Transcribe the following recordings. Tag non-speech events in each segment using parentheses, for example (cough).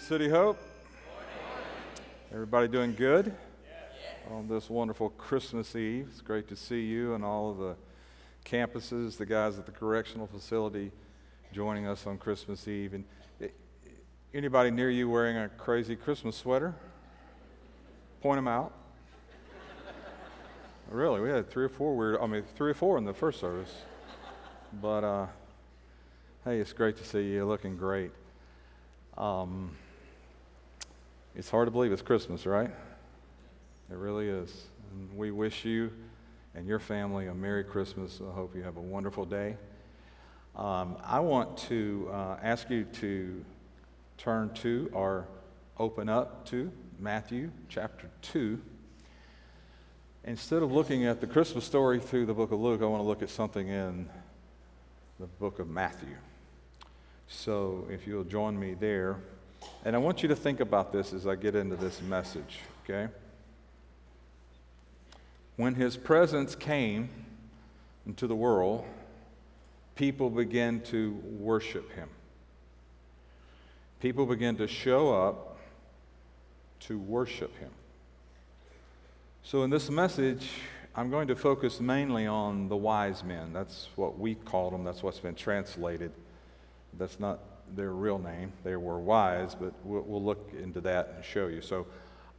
City Hope. Everybody doing good on this wonderful Christmas Eve? It's great to see you and all of the campuses, the guys at the correctional facility joining us on Christmas Eve. And eh, anybody near you wearing a crazy Christmas sweater? Point them out. really, we had three or four weird, I mean, three or four in the first service. But uh, hey, it's great to see you looking great. Um, it's hard to believe it's Christmas, right? It really is. And we wish you and your family a Merry Christmas. I hope you have a wonderful day. Um, I want to uh, ask you to turn to or open up to Matthew chapter 2. Instead of looking at the Christmas story through the book of Luke, I want to look at something in the book of Matthew. So if you'll join me there. And I want you to think about this as I get into this message, okay? When his presence came into the world, people began to worship him. People began to show up to worship him. So, in this message, I'm going to focus mainly on the wise men. That's what we call them, that's what's been translated. That's not their real name. They were wise, but we'll, we'll look into that and show you. So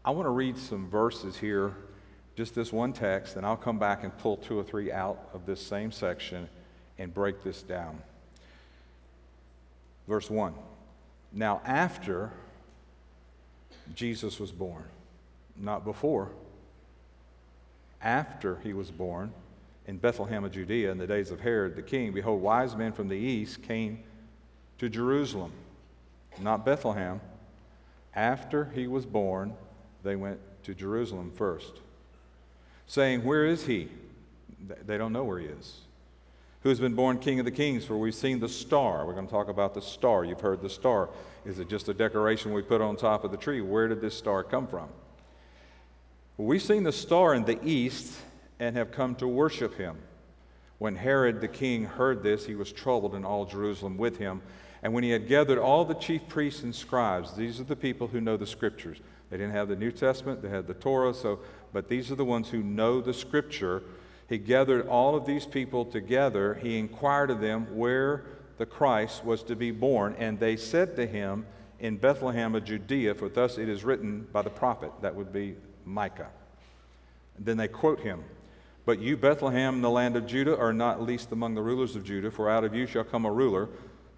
I want to read some verses here, just this one text, and I'll come back and pull two or three out of this same section and break this down. Verse 1. Now, after Jesus was born, not before, after he was born in Bethlehem of Judea in the days of Herod the king, behold, wise men from the east came to Jerusalem, not Bethlehem. After he was born, they went to Jerusalem first, saying, Where is he? They don't know where he is. Who has been born King of the Kings? For we've seen the star. We're going to talk about the star. You've heard the star. Is it just a decoration we put on top of the tree? Where did this star come from? Well, we've seen the star in the east and have come to worship him. When Herod the king heard this, he was troubled, and all Jerusalem with him. And when he had gathered all the chief priests and scribes, these are the people who know the scriptures. They didn't have the New Testament, they had the Torah, so, but these are the ones who know the scripture. He gathered all of these people together. He inquired of them where the Christ was to be born, and they said to him, In Bethlehem of Judea, for thus it is written by the prophet. That would be Micah. And then they quote him. But you, Bethlehem, in the land of Judah, are not least among the rulers of Judah, for out of you shall come a ruler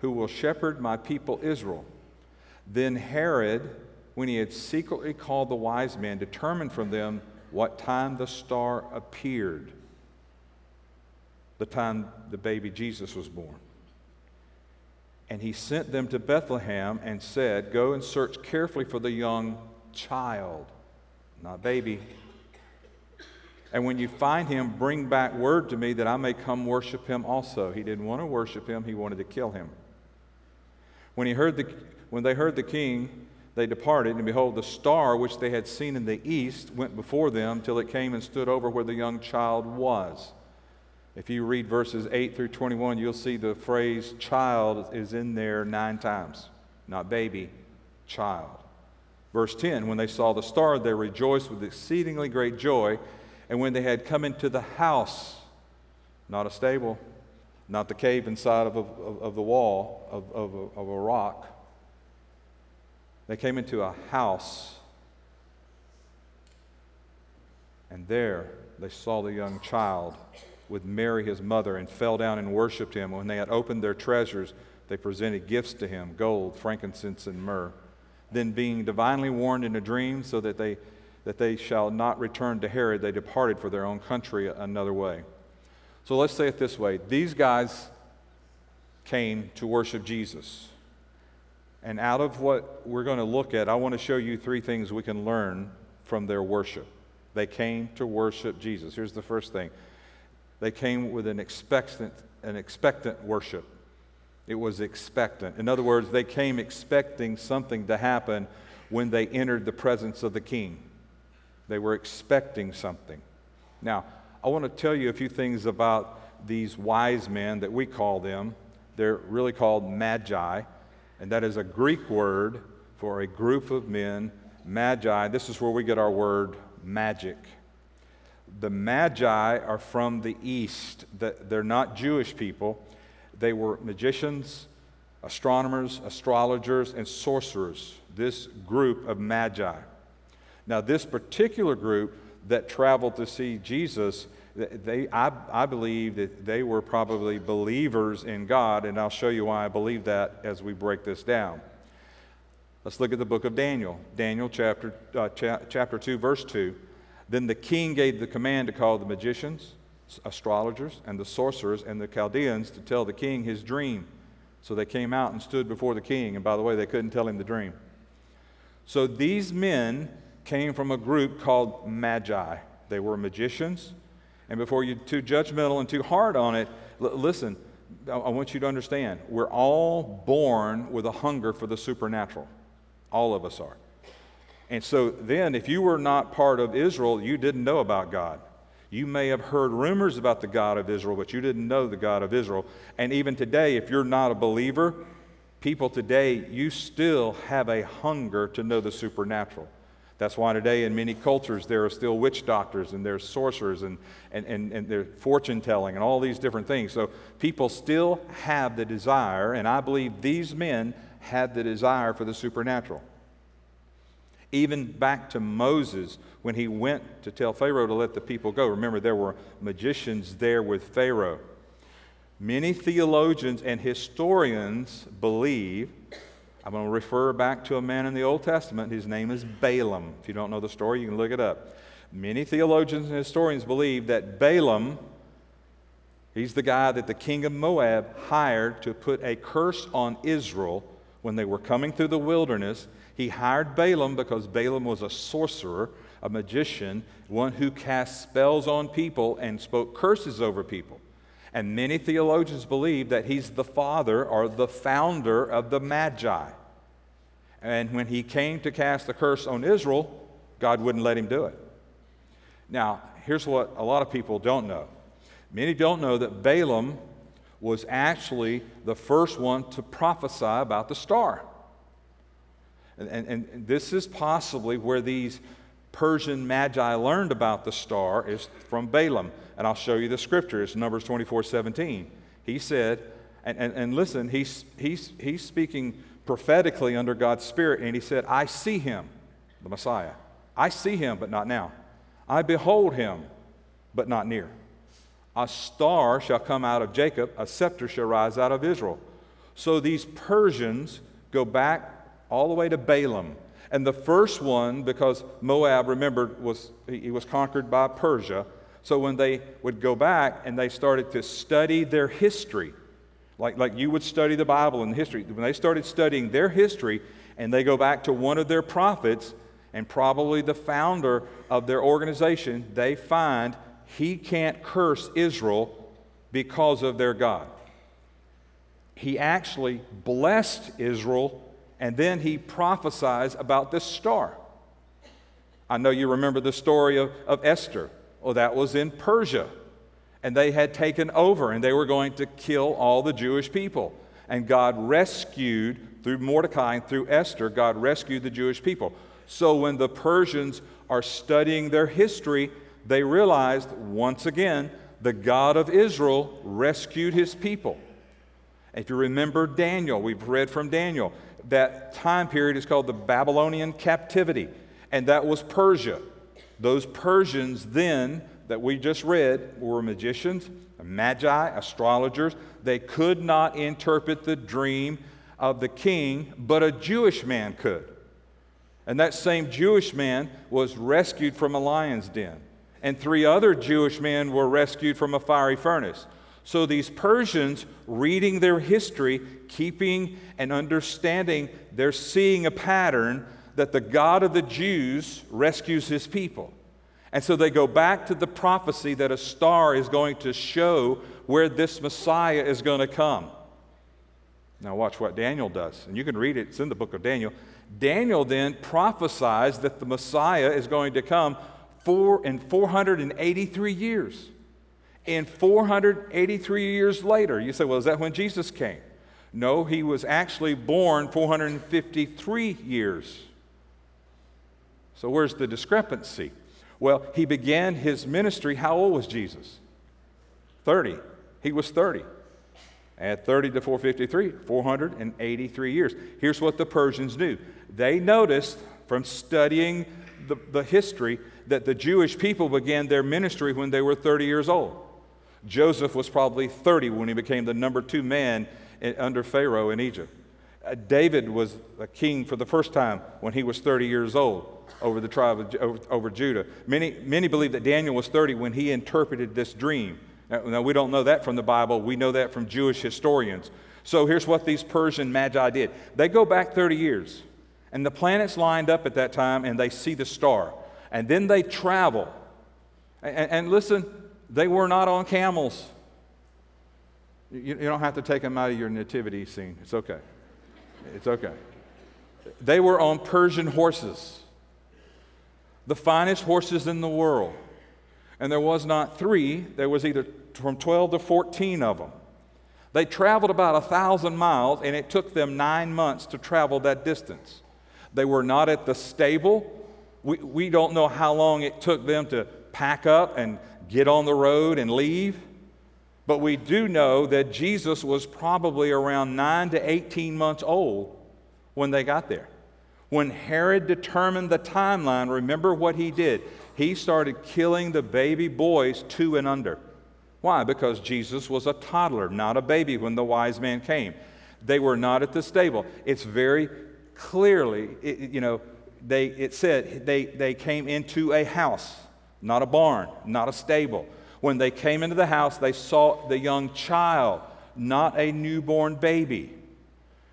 who will shepherd my people Israel. Then Herod, when he had secretly called the wise men, determined from them what time the star appeared, the time the baby Jesus was born. And he sent them to Bethlehem and said, Go and search carefully for the young child, not baby. And when you find him, bring back word to me that I may come worship him also. He didn't want to worship him, he wanted to kill him. When, he heard the, when they heard the king, they departed, and behold, the star which they had seen in the east went before them till it came and stood over where the young child was. If you read verses 8 through 21, you'll see the phrase child is in there nine times. Not baby, child. Verse 10 When they saw the star, they rejoiced with exceedingly great joy. And when they had come into the house, not a stable, not the cave inside of, a, of, the wall of, of, a, of a rock. They came into a house, and there they saw the young child with Mary, his mother, and fell down and worshiped him. When they had opened their treasures, they presented gifts to him gold, frankincense, and myrrh. Then, being divinely warned in a dream, so that they, that they shall not return to Herod, they departed for their own country another way. So let's say it this way these guys came to worship Jesus. And out of what we're going to look at, I want to show you three things we can learn from their worship. They came to worship Jesus. Here's the first thing they came with an expectant, an expectant worship. It was expectant. In other words, they came expecting something to happen when they entered the presence of the king. They were expecting something. Now, I want to tell you a few things about these wise men that we call them. They're really called magi, and that is a Greek word for a group of men, magi. This is where we get our word magic. The magi are from the east. They're not Jewish people. They were magicians, astronomers, astrologers, and sorcerers. This group of magi. Now, this particular group that traveled to see Jesus, they, I, I believe that they were probably believers in God, and I'll show you why I believe that as we break this down. Let's look at the book of Daniel. Daniel chapter, uh, cha- chapter 2, verse 2. Then the king gave the command to call the magicians, astrologers, and the sorcerers and the Chaldeans to tell the king his dream. So they came out and stood before the king. And by the way, they couldn't tell him the dream. So these men came from a group called Magi. They were magicians. And before you're too judgmental and too hard on it, l- listen, I-, I want you to understand we're all born with a hunger for the supernatural. All of us are. And so then, if you were not part of Israel, you didn't know about God. You may have heard rumors about the God of Israel, but you didn't know the God of Israel. And even today, if you're not a believer, people today, you still have a hunger to know the supernatural. That's why today in many cultures there are still witch doctors and there's sorcerers and, and, and, and there's fortune telling and all these different things. So people still have the desire, and I believe these men had the desire for the supernatural. Even back to Moses when he went to tell Pharaoh to let the people go. Remember, there were magicians there with Pharaoh. Many theologians and historians believe I'm going to refer back to a man in the Old Testament. His name is Balaam. If you don't know the story, you can look it up. Many theologians and historians believe that Balaam, he's the guy that the king of Moab hired to put a curse on Israel when they were coming through the wilderness. He hired Balaam because Balaam was a sorcerer, a magician, one who cast spells on people and spoke curses over people. And many theologians believe that he's the father or the founder of the Magi. And when he came to cast the curse on Israel, God wouldn't let him do it. Now, here's what a lot of people don't know many don't know that Balaam was actually the first one to prophesy about the star. And, and, and, this is possibly where these Persian magi learned about the star is from Balaam. And I'll show you the scriptures, Numbers 24 17. He said, and, and, and listen, he's, he's, he's speaking prophetically under God's Spirit, and he said, I see him, the Messiah. I see him, but not now. I behold him, but not near. A star shall come out of Jacob, a scepter shall rise out of Israel. So these Persians go back all the way to Balaam. And the first one, because Moab, remember, was, he was conquered by Persia, so when they would go back and they started to study their history, like, like you would study the Bible and history, when they started studying their history and they go back to one of their prophets and probably the founder of their organization, they find he can't curse Israel because of their God. He actually blessed Israel and then he prophesies about this star. I know you remember the story of, of Esther. Well, that was in Persia. And they had taken over and they were going to kill all the Jewish people. And God rescued, through Mordecai and through Esther, God rescued the Jewish people. So when the Persians are studying their history, they realized once again the God of Israel rescued his people. If you remember Daniel, we've read from Daniel, that time period is called the Babylonian captivity, and that was Persia. Those Persians then that we just read were magicians, magi, astrologers. They could not interpret the dream of the king, but a Jewish man could. And that same Jewish man was rescued from a lion's den. And three other Jewish men were rescued from a fiery furnace. So these Persians, reading their history, keeping and understanding, they're seeing a pattern that the God of the Jews rescues his people. And so they go back to the prophecy that a star is going to show where this Messiah is going to come. Now, watch what Daniel does. And you can read it, it's in the book of Daniel. Daniel then prophesies that the Messiah is going to come four, in 483 years. In 483 years later, you say, well, is that when Jesus came? No, he was actually born 453 years. So where's the discrepancy? Well, he began his ministry. How old was Jesus? 30. He was 30. At 30 to 453, 483 years. Here's what the Persians knew they noticed from studying the, the history that the Jewish people began their ministry when they were 30 years old. Joseph was probably 30 when he became the number two man in, under Pharaoh in Egypt. Uh, David was a king for the first time when he was 30 years old over the tribe of, over, over Judah. Many, many believe that Daniel was 30 when he interpreted this dream. Now, now, we don't know that from the Bible, we know that from Jewish historians. So here's what these Persian magi did they go back 30 years, and the planets lined up at that time, and they see the star. And then they travel. And, and listen, they were not on camels. You, you don't have to take them out of your nativity scene. It's okay. It's okay. They were on Persian horses, the finest horses in the world. And there was not three, there was either from 12 to 14 of them. They traveled about a thousand miles, and it took them nine months to travel that distance. They were not at the stable. We, we don't know how long it took them to pack up and get on the road and leave. But we do know that Jesus was probably around 9 to 18 months old when they got there. When Herod determined the timeline, remember what he did? He started killing the baby boys two and under. Why? Because Jesus was a toddler, not a baby when the wise man came. They were not at the stable. It's very clearly, it, you know, they, it said they, they came into a house, not a barn, not a stable. When they came into the house, they saw the young child, not a newborn baby.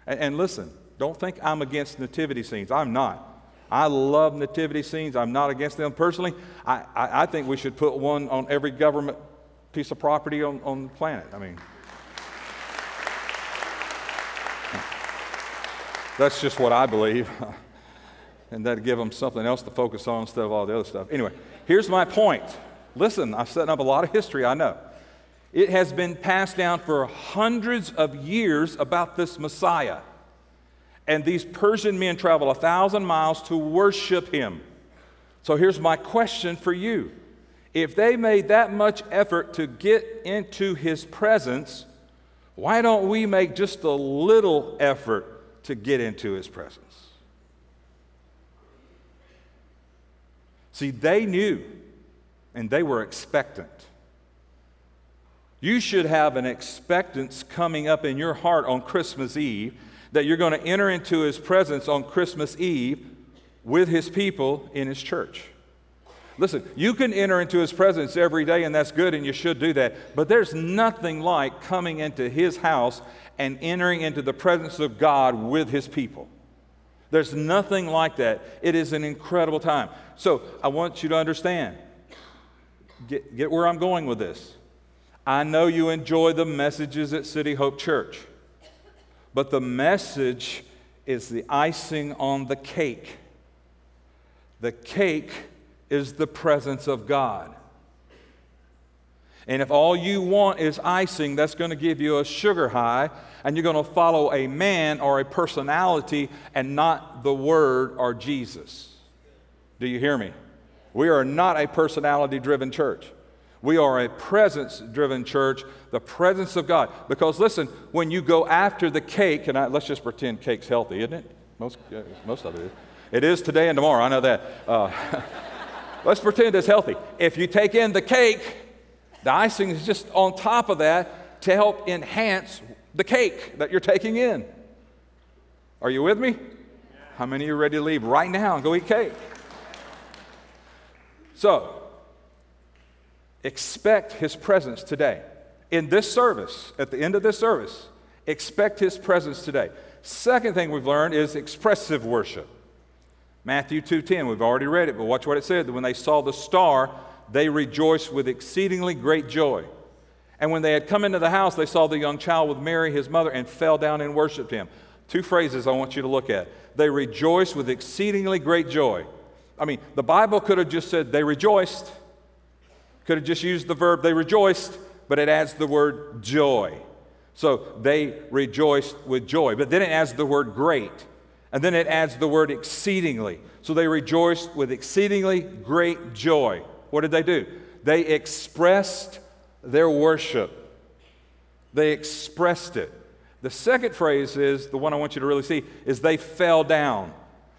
And, and listen, don't think I'm against nativity scenes. I'm not. I love nativity scenes. I'm not against them personally. I, I, I think we should put one on every government piece of property on, on the planet. I mean, that's just what I believe. (laughs) and that'd give them something else to focus on instead of all the other stuff. Anyway, here's my point. Listen, I'm setting up a lot of history, I know. It has been passed down for hundreds of years about this Messiah. And these Persian men travel a thousand miles to worship him. So here's my question for you. If they made that much effort to get into his presence, why don't we make just a little effort to get into his presence? See, they knew and they were expectant. You should have an expectance coming up in your heart on Christmas Eve that you're going to enter into his presence on Christmas Eve with his people in his church. Listen, you can enter into his presence every day, and that's good, and you should do that. But there's nothing like coming into his house and entering into the presence of God with his people. There's nothing like that. It is an incredible time. So I want you to understand get, get where I'm going with this. I know you enjoy the messages at City Hope Church, but the message is the icing on the cake. The cake is the presence of God. And if all you want is icing, that's going to give you a sugar high, and you're going to follow a man or a personality and not the Word or Jesus. Do you hear me? We are not a personality driven church. We are a presence driven church, the presence of God. Because listen, when you go after the cake, and I, let's just pretend cake's healthy, isn't it? Most, most of it is. It is today and tomorrow, I know that. Uh, (laughs) let's pretend it's healthy. If you take in the cake, the icing is just on top of that to help enhance the cake that you're taking in. Are you with me? How many are ready to leave right now and go eat cake? So, expect his presence today. In this service, at the end of this service, expect his presence today. Second thing we've learned is expressive worship. Matthew 2:10, we've already read it, but watch what it said. When they saw the star, they rejoiced with exceedingly great joy. And when they had come into the house, they saw the young child with Mary, his mother, and fell down and worshiped him. Two phrases I want you to look at. They rejoiced with exceedingly great joy. I mean, the Bible could have just said they rejoiced, could have just used the verb they rejoiced, but it adds the word joy. So they rejoiced with joy. But then it adds the word great. And then it adds the word exceedingly. So they rejoiced with exceedingly great joy. What did they do? They expressed their worship. They expressed it. The second phrase is the one I want you to really see is they fell down.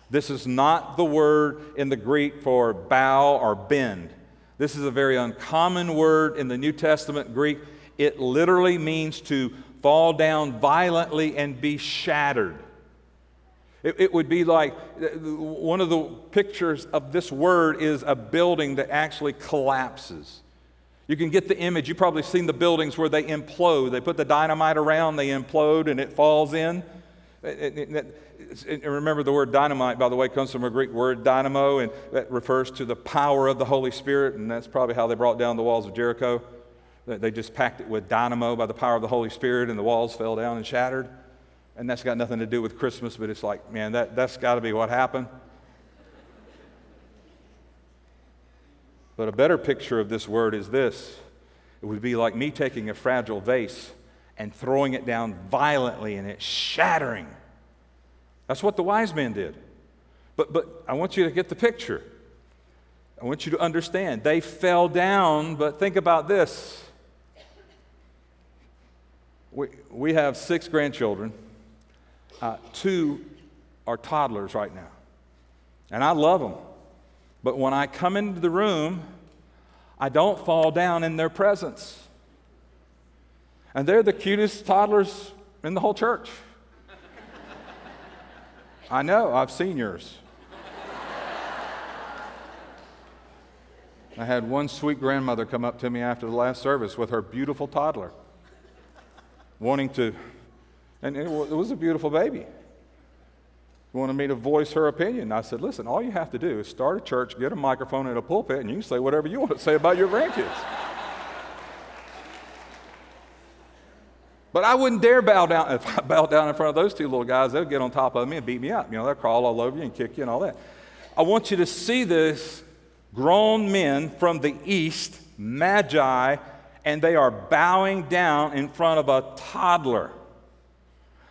This is not the word in the Greek for bow or bend. This is a very uncommon word in the New Testament Greek. It literally means to fall down violently and be shattered. It, it, would be like uh, one of the pictures of this word is a building that actually collapses. You can get the image. You've probably seen the buildings where they implode. They put the dynamite around, they implode, and it falls in. And remember, the word dynamite, by the way, comes from a Greek word dynamo, and that refers to the power of the Holy Spirit, and that's probably how they brought down the walls of Jericho. They just packed it with dynamo by the power of the Holy Spirit, and the walls fell down and shattered. And that's got nothing to do with Christmas, but it's like, man, that, that's got to be what happened. But a better picture of this word is this it would be like me taking a fragile vase and throwing it down violently and it shattering. That's what the wise men did. But, but I want you to get the picture. I want you to understand. They fell down, but think about this. We, we have six grandchildren. Uh, two are toddlers right now. And I love them. But when I come into the room, I don't fall down in their presence. And they're the cutest toddlers in the whole church. I know, I've seen yours. I had one sweet grandmother come up to me after the last service with her beautiful toddler, wanting to, and it was a beautiful baby wanted me to voice her opinion. I said, listen, all you have to do is start a church, get a microphone and a pulpit, and you say whatever you want to say about your grandkids. But I wouldn't dare bow down. If I (laughs) bow down in front of those two little guys, they'll get on top of me and beat me up. You know, they'll crawl all over you and kick you and all that. I want you to see this grown men from the east, magi, and they are bowing down in front of a toddler.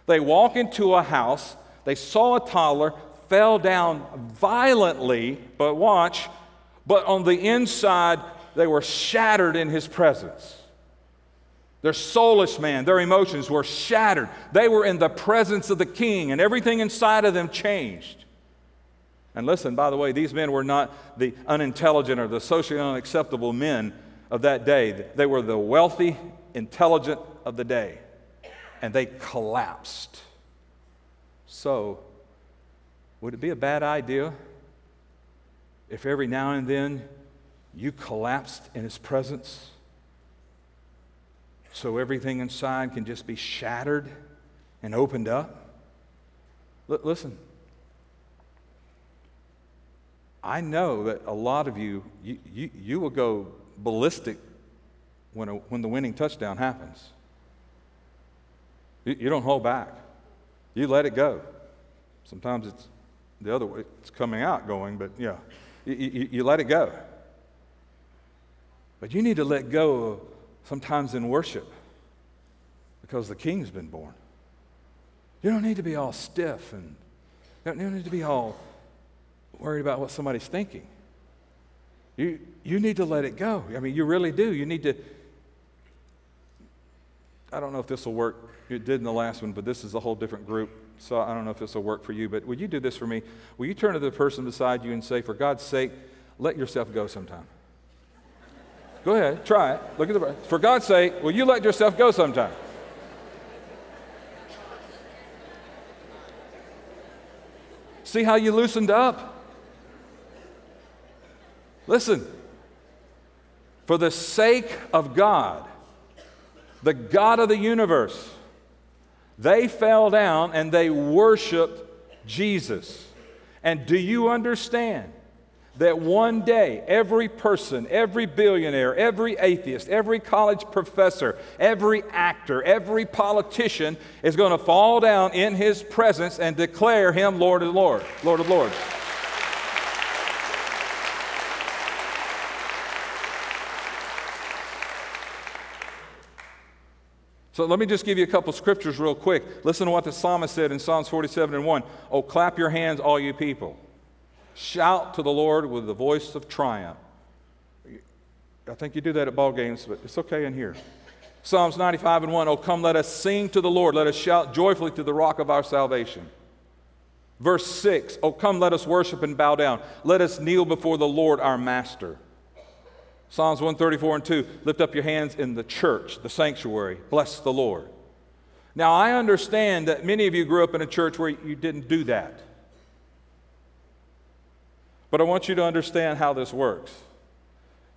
They walk into a house they saw a toddler, fell down violently, but watch, but on the inside, they were shattered in his presence. Their soulless man, their emotions were shattered. They were in the presence of the king, and everything inside of them changed. And listen, by the way, these men were not the unintelligent or the socially unacceptable men of that day. They were the wealthy, intelligent of the day. And they collapsed. So, would it be a bad idea if every now and then you collapsed in His presence so everything inside can just be shattered and opened up? L- listen, I know that a lot of you, you, you, you will go ballistic when, a, when the winning touchdown happens. You, you don't hold back. You let it go. Sometimes it's the other way, it's coming out going, but yeah, you, you, you let it go. But you need to let go sometimes in worship because the king's been born. You don't need to be all stiff and you don't need to be all worried about what somebody's thinking. You, you need to let it go. I mean, you really do. You need to. I don't know if this will work it did in the last one, but this is a whole different group. So I don't know if this will work for you, but would you do this for me? Will you turn to the person beside you and say, for God's sake, let yourself go sometime? Go ahead, try it. Look at the For God's sake, will you let yourself go sometime? See how you loosened up? Listen, for the sake of God, the God of the universe, they fell down and they worshiped Jesus. And do you understand that one day every person, every billionaire, every atheist, every college professor, every actor, every politician is going to fall down in his presence and declare him Lord of Lord, Lord of Lords? So let me just give you a couple scriptures real quick. Listen to what the psalmist said in Psalms 47 and 1. Oh, clap your hands, all you people. Shout to the Lord with the voice of triumph. I think you do that at ball games, but it's okay in here. Psalms 95 and 1. Oh, come, let us sing to the Lord. Let us shout joyfully to the rock of our salvation. Verse 6. Oh, come, let us worship and bow down. Let us kneel before the Lord our Master. Psalms 134 and 2. Lift up your hands in the church, the sanctuary. Bless the Lord. Now, I understand that many of you grew up in a church where you didn't do that. But I want you to understand how this works.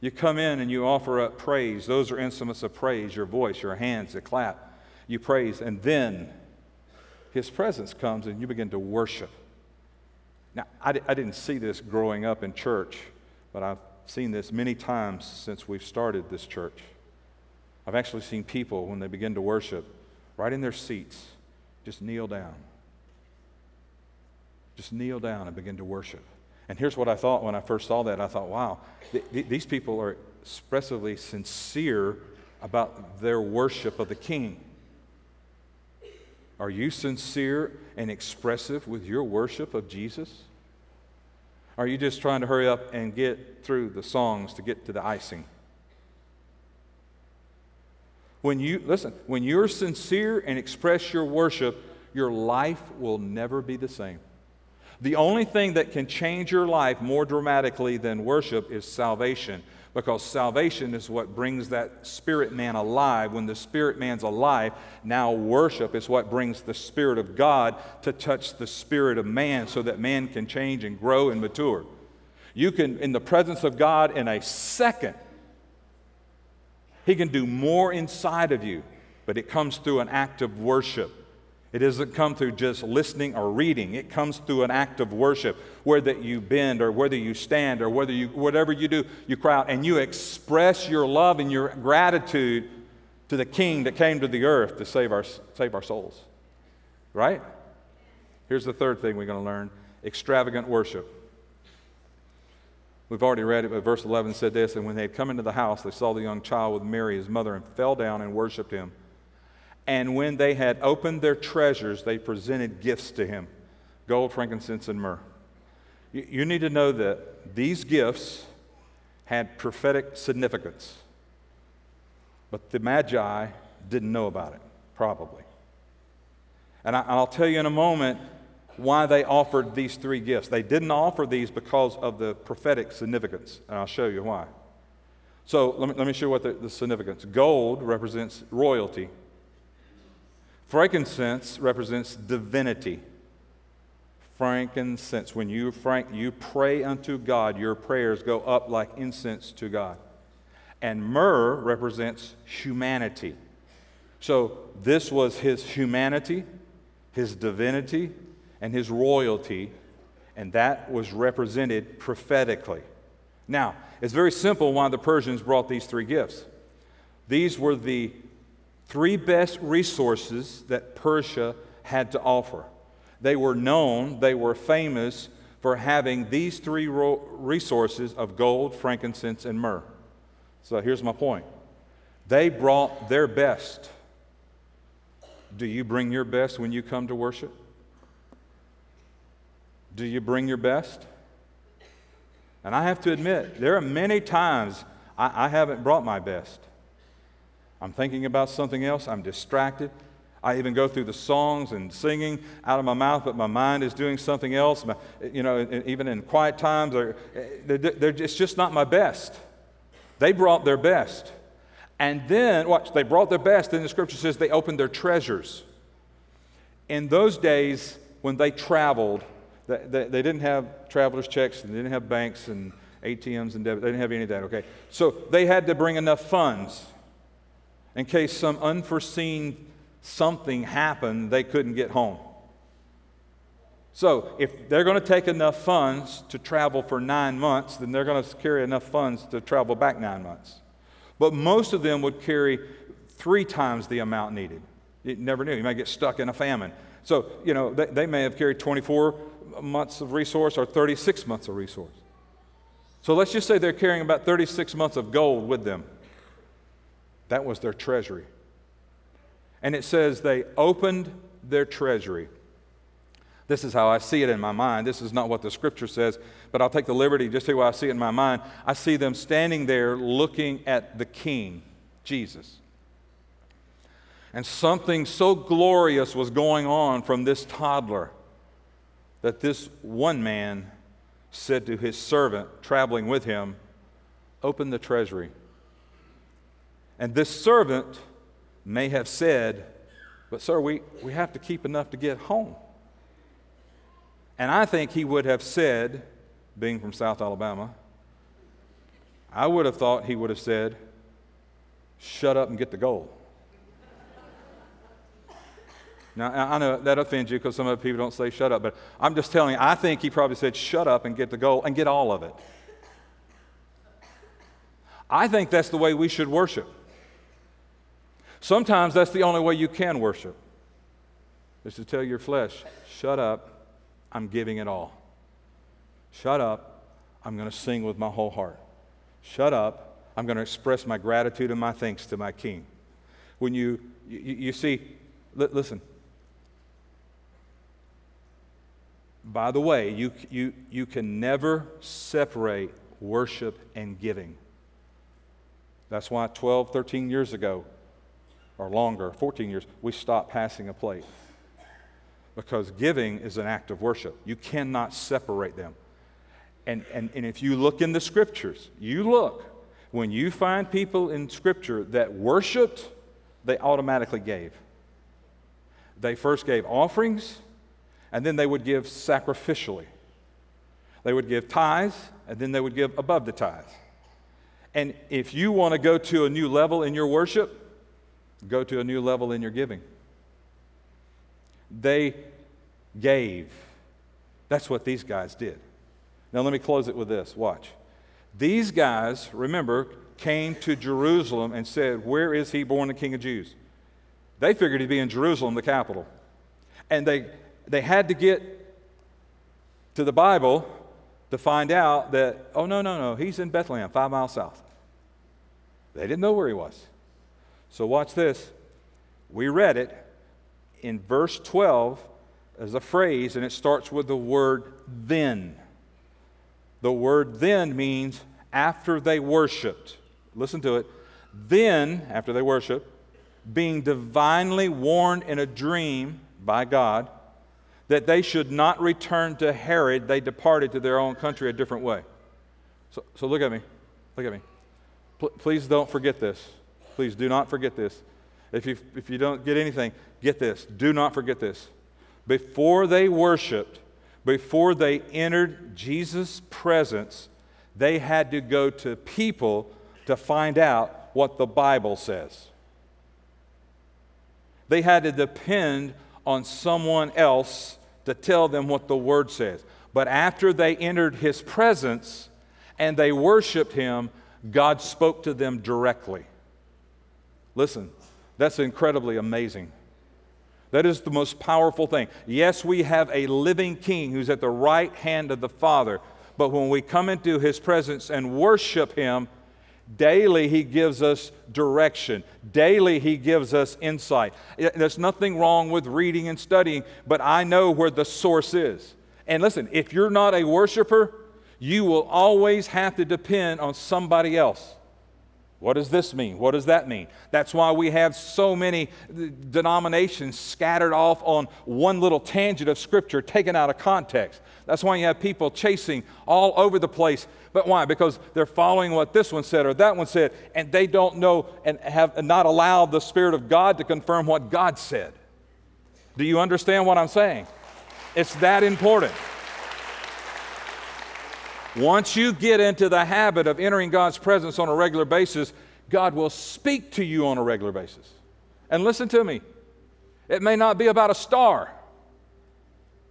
You come in and you offer up praise. Those are instruments of praise your voice, your hands, the clap. You praise, and then His presence comes and you begin to worship. Now, I, I didn't see this growing up in church, but I've seen this many times since we've started this church. I've actually seen people, when they begin to worship, right in their seats, just kneel down. Just kneel down and begin to worship. And here's what I thought when I first saw that I thought, wow, th- th- these people are expressively sincere about their worship of the King. Are you sincere and expressive with your worship of Jesus? Are you just trying to hurry up and get through the songs to get to the icing? When you listen, when you're sincere and express your worship, your life will never be the same. The only thing that can change your life more dramatically than worship is salvation, because salvation is what brings that spirit man alive. When the spirit man's alive, now worship is what brings the Spirit of God to touch the spirit of man so that man can change and grow and mature. You can, in the presence of God, in a second, He can do more inside of you, but it comes through an act of worship. It doesn't come through just listening or reading. It comes through an act of worship, whether you bend or whether you stand or whether you, whatever you do, you cry out and you express your love and your gratitude to the King that came to the earth to save our, save our souls. Right? Here's the third thing we're going to learn extravagant worship. We've already read it, but verse 11 said this And when they had come into the house, they saw the young child with Mary, his mother, and fell down and worshiped him. And when they had opened their treasures, they presented gifts to him gold, frankincense, and myrrh. You, need to know that these gifts had prophetic significance. But the Magi didn't know about it, probably. And I, will tell you in a moment why they offered these three gifts. They didn't offer these because of the prophetic significance, and I'll show you why. So let me, let me show you what the, the significance. Gold represents royalty. Frankincense represents divinity. Frankincense, when you, frank, you pray unto God, your prayers go up like incense to God. And myrrh represents humanity. So this was his humanity, his divinity, and his royalty, and that was represented prophetically. Now, it's very simple why the Persians brought these three gifts. These were the three best resources that Persia had to offer. They were known, they were famous for having these three resources of gold, frankincense, and myrrh. So here's my point they brought their best. Do you bring your best when you come to worship? Do you bring your best? And I have to admit, there are many times I, I haven't brought my best. I'm thinking about something else. I'm distracted. I even go through the songs and singing out of my mouth, but my mind is doing something else. You know, even in quiet times, eh, they're, they're, it's just not my best. They brought their best. And then, watch, they brought their best. Then the scripture says they opened their treasures. In those days, when they traveled, they, they, they didn't have traveler's checks and they didn't have banks and ATMs and debit. They didn't have any of that, okay? So they had to bring enough funds in case some unforeseen something happened they couldn't get home. So, if they're going to take enough funds to travel for nine months, then they're going to carry enough funds to travel back nine months. But most of them would carry three times the amount needed. You never knew. You might get stuck in a famine. So, you know, they, they may have carried 24 months of resource or 36 months of resource. So let's just say they're carrying about 36 months of gold with them. That was their treasury. And it says they opened their treasury. This is how I see it in my mind. This is not what the scripture says, but I'll take the liberty just to see what I see it in my mind. I see them standing there looking at the king, Jesus. And something so glorious was going on from this toddler that this one man said to his servant traveling with him, Open the treasury. And this servant may have said, But, sir, we, we have to keep enough to get home. And I think he would have said, being from South Alabama, I would have thought he would have said, Shut up and get the gold. Now, I know that offends you because some of the people don't say shut up, but I'm just telling you, I think he probably said shut up and get the gold and get all of it. I think that's the way we should worship. Sometimes that's the only way you can worship, is to tell your flesh, shut up, I'm giving it all. Shut up, I'm going to sing with my whole heart. Shut up, I'm going to express my gratitude and my thanks to my King. When you, you, you see, li- listen, By the way, you, you, you can never separate worship and giving. That's why 12, 13 years ago, or longer, 14 years, we stop passing a plate. Because giving is an act of worship. You cannot separate them. And, and, and if you look in the scriptures, you look, when you find people in scripture that worshiped, they automatically gave. They first gave offerings, and then they would give sacrificially. They would give tithes, and then they would give above the tithes. And if you want to go to a new level in your worship, go to a new level in your giving. They gave. That's what these guys did. Now, let me close it with this. Watch. These guys, remember, came to Jerusalem and said, Where is he born the King of Jews? They figured he'd be in Jerusalem, the capital. And they they had to get to the Bible to find out that, oh, no, no, no, he's in Bethlehem, five miles south. They didn't know where he was. So watch this. We read it in verse 12 as a phrase, and it starts with the word then. The word then means after they worshiped. Listen to it. Then, after they worshiped, being divinely warned in a dream by God, that they should not return to Herod, they departed to their own country a different way. So, so look at me. Look at me. P- please don't forget this. Please do not forget this. If you, if you don't get anything, get this. Do not forget this. Before they worshiped, before they entered Jesus' presence, they had to go to people to find out what the Bible says. They had to depend on someone else to tell them what the word says. But after they entered his presence and they worshiped him, God spoke to them directly. Listen, that's incredibly amazing. That is the most powerful thing. Yes, we have a living king who's at the right hand of the Father, but when we come into his presence and worship him, Daily, He gives us direction. Daily, He gives us insight. There's nothing wrong with reading and studying, but I know where the source is. And listen, if you're not a worshiper, you will always have to depend on somebody else. What does this mean? What does that mean? That's why we have so many uh, denominations scattered off on one little tangent of Scripture taken out of context. That's why you have people chasing all over the place. But why? Because they're following what this one said or that one said, and they don't know and have not allowed the Spirit of God to confirm what God said. Do you understand what I'm saying? It's that important. Once you get into the habit of entering God's presence on a regular basis, God will speak to you on a regular basis. And listen to me, it may not be about a star,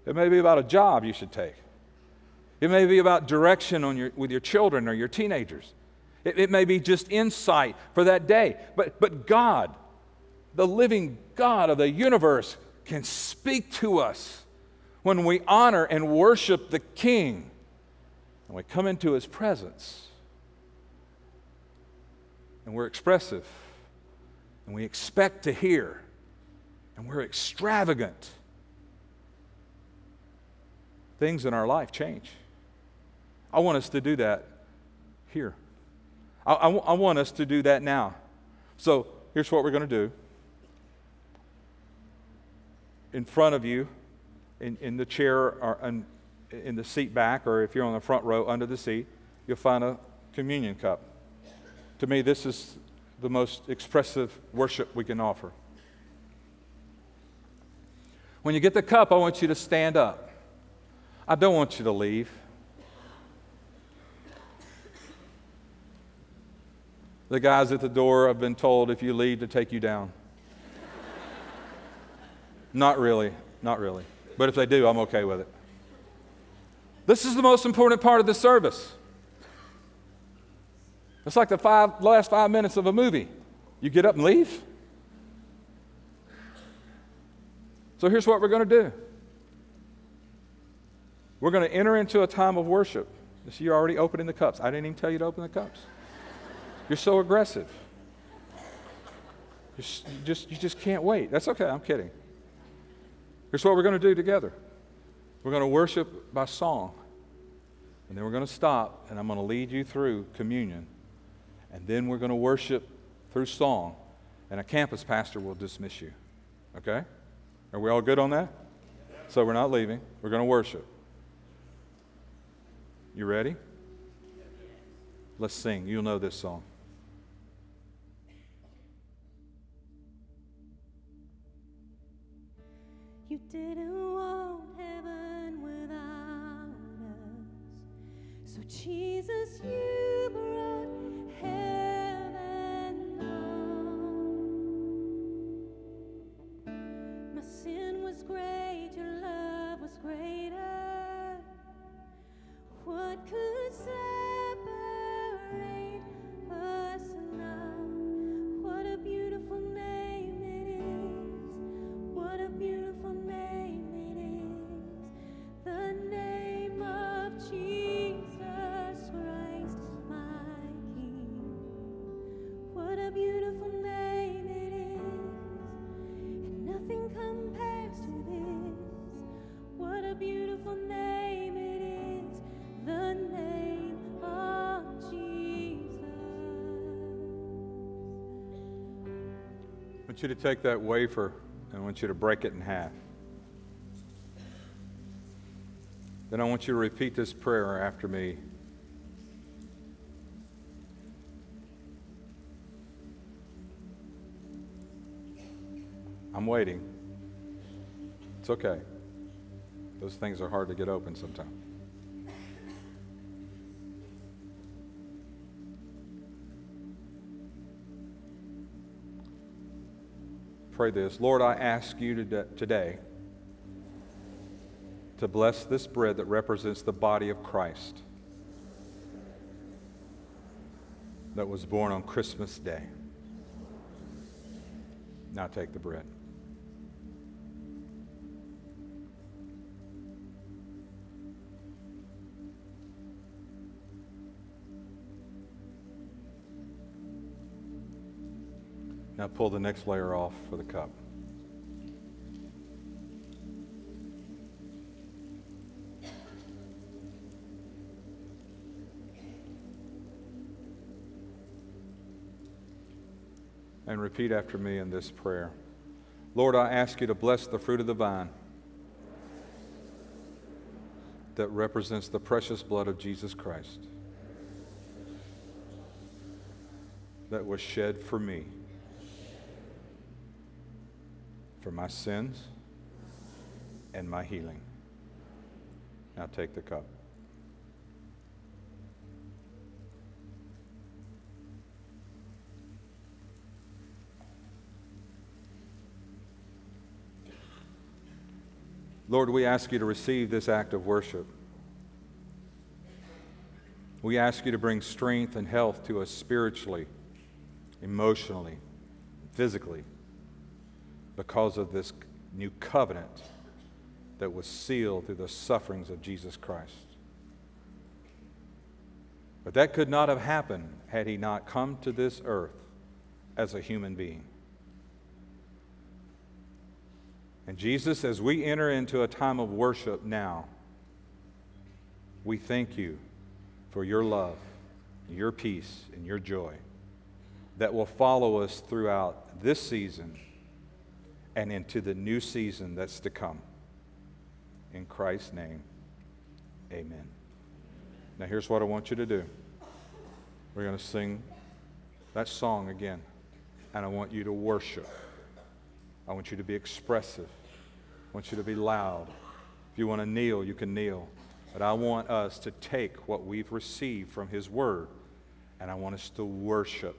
it may be about a job you should take, it may be about direction on your, with your children or your teenagers, it, it may be just insight for that day. But, but God, the living God of the universe, can speak to us when we honor and worship the King and we come into his presence and we're expressive and we expect to hear and we're extravagant, things in our life change. I want us to do that here. I, I, I want us to do that now. So here's what we're going to do. In front of you, in, in the chair or in the seat back, or if you're on the front row under the seat, you'll find a communion cup. To me, this is the most expressive worship we can offer. When you get the cup, I want you to stand up. I don't want you to leave. The guys at the door have been told if you leave to take you down. (laughs) not really, not really. But if they do, I'm okay with it. This is the most important part of the service. It's like the five, last five minutes of a movie. You get up and leave. So here's what we're going to do we're going to enter into a time of worship. See, you're already opening the cups. I didn't even tell you to open the cups. You're so aggressive. you just, you just can't wait. That's okay, I'm kidding. Here's what we're going to do together we're going to worship by song. And then we're going to stop, and I'm going to lead you through communion. And then we're going to worship through song. And a campus pastor will dismiss you. Okay? Are we all good on that? So we're not leaving. We're going to worship. You ready? Let's sing. You'll know this song. You didn't Jesus, you you to take that wafer and I want you to break it in half. Then I want you to repeat this prayer after me. I'm waiting. It's okay. Those things are hard to get open sometimes. Pray this Lord, I ask you today to bless this bread that represents the body of Christ that was born on Christmas Day. Now take the bread. Now pull the next layer off for the cup. And repeat after me in this prayer Lord, I ask you to bless the fruit of the vine that represents the precious blood of Jesus Christ that was shed for me for my sins and my healing. Now take the cup. Lord, we ask you to receive this act of worship. We ask you to bring strength and health to us spiritually, emotionally, physically because of this new covenant that was sealed through the sufferings of Jesus Christ. But that could not have happened had he not come to this earth as a human being. And Jesus, as we enter into a time of worship now, we thank you for your love, your peace, and your joy that will follow us throughout this season and into the new season that's to come. In Christ's name, amen. Now, here's what I want you to do we're going to sing that song again, and I want you to worship. I want you to be expressive. I want you to be loud. If you want to kneel, you can kneel. But I want us to take what we've received from His Word, and I want us to worship.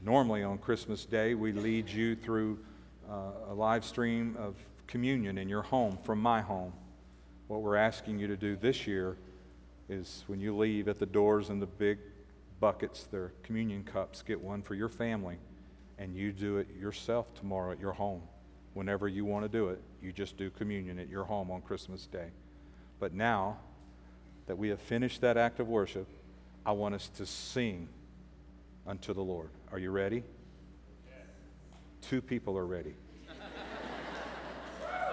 Normally on Christmas Day, we lead you through Uh, a live stream of communion in your home from my home. What we're asking you to do this year is when you leave at the doors and the big buckets, they're communion cups, get one for your family, and you do it yourself tomorrow at your home. Whenever you want to do it, you just do communion at your home on Christmas Day. But now that we have finished that act of worship, I want us to sing unto the Lord. Are you ready? Two people are ready.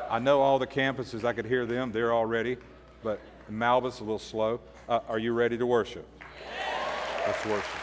I know all the campuses, I could hear them, they're all ready, but Malva's a little slow. Uh, are you ready to worship? Let's worship.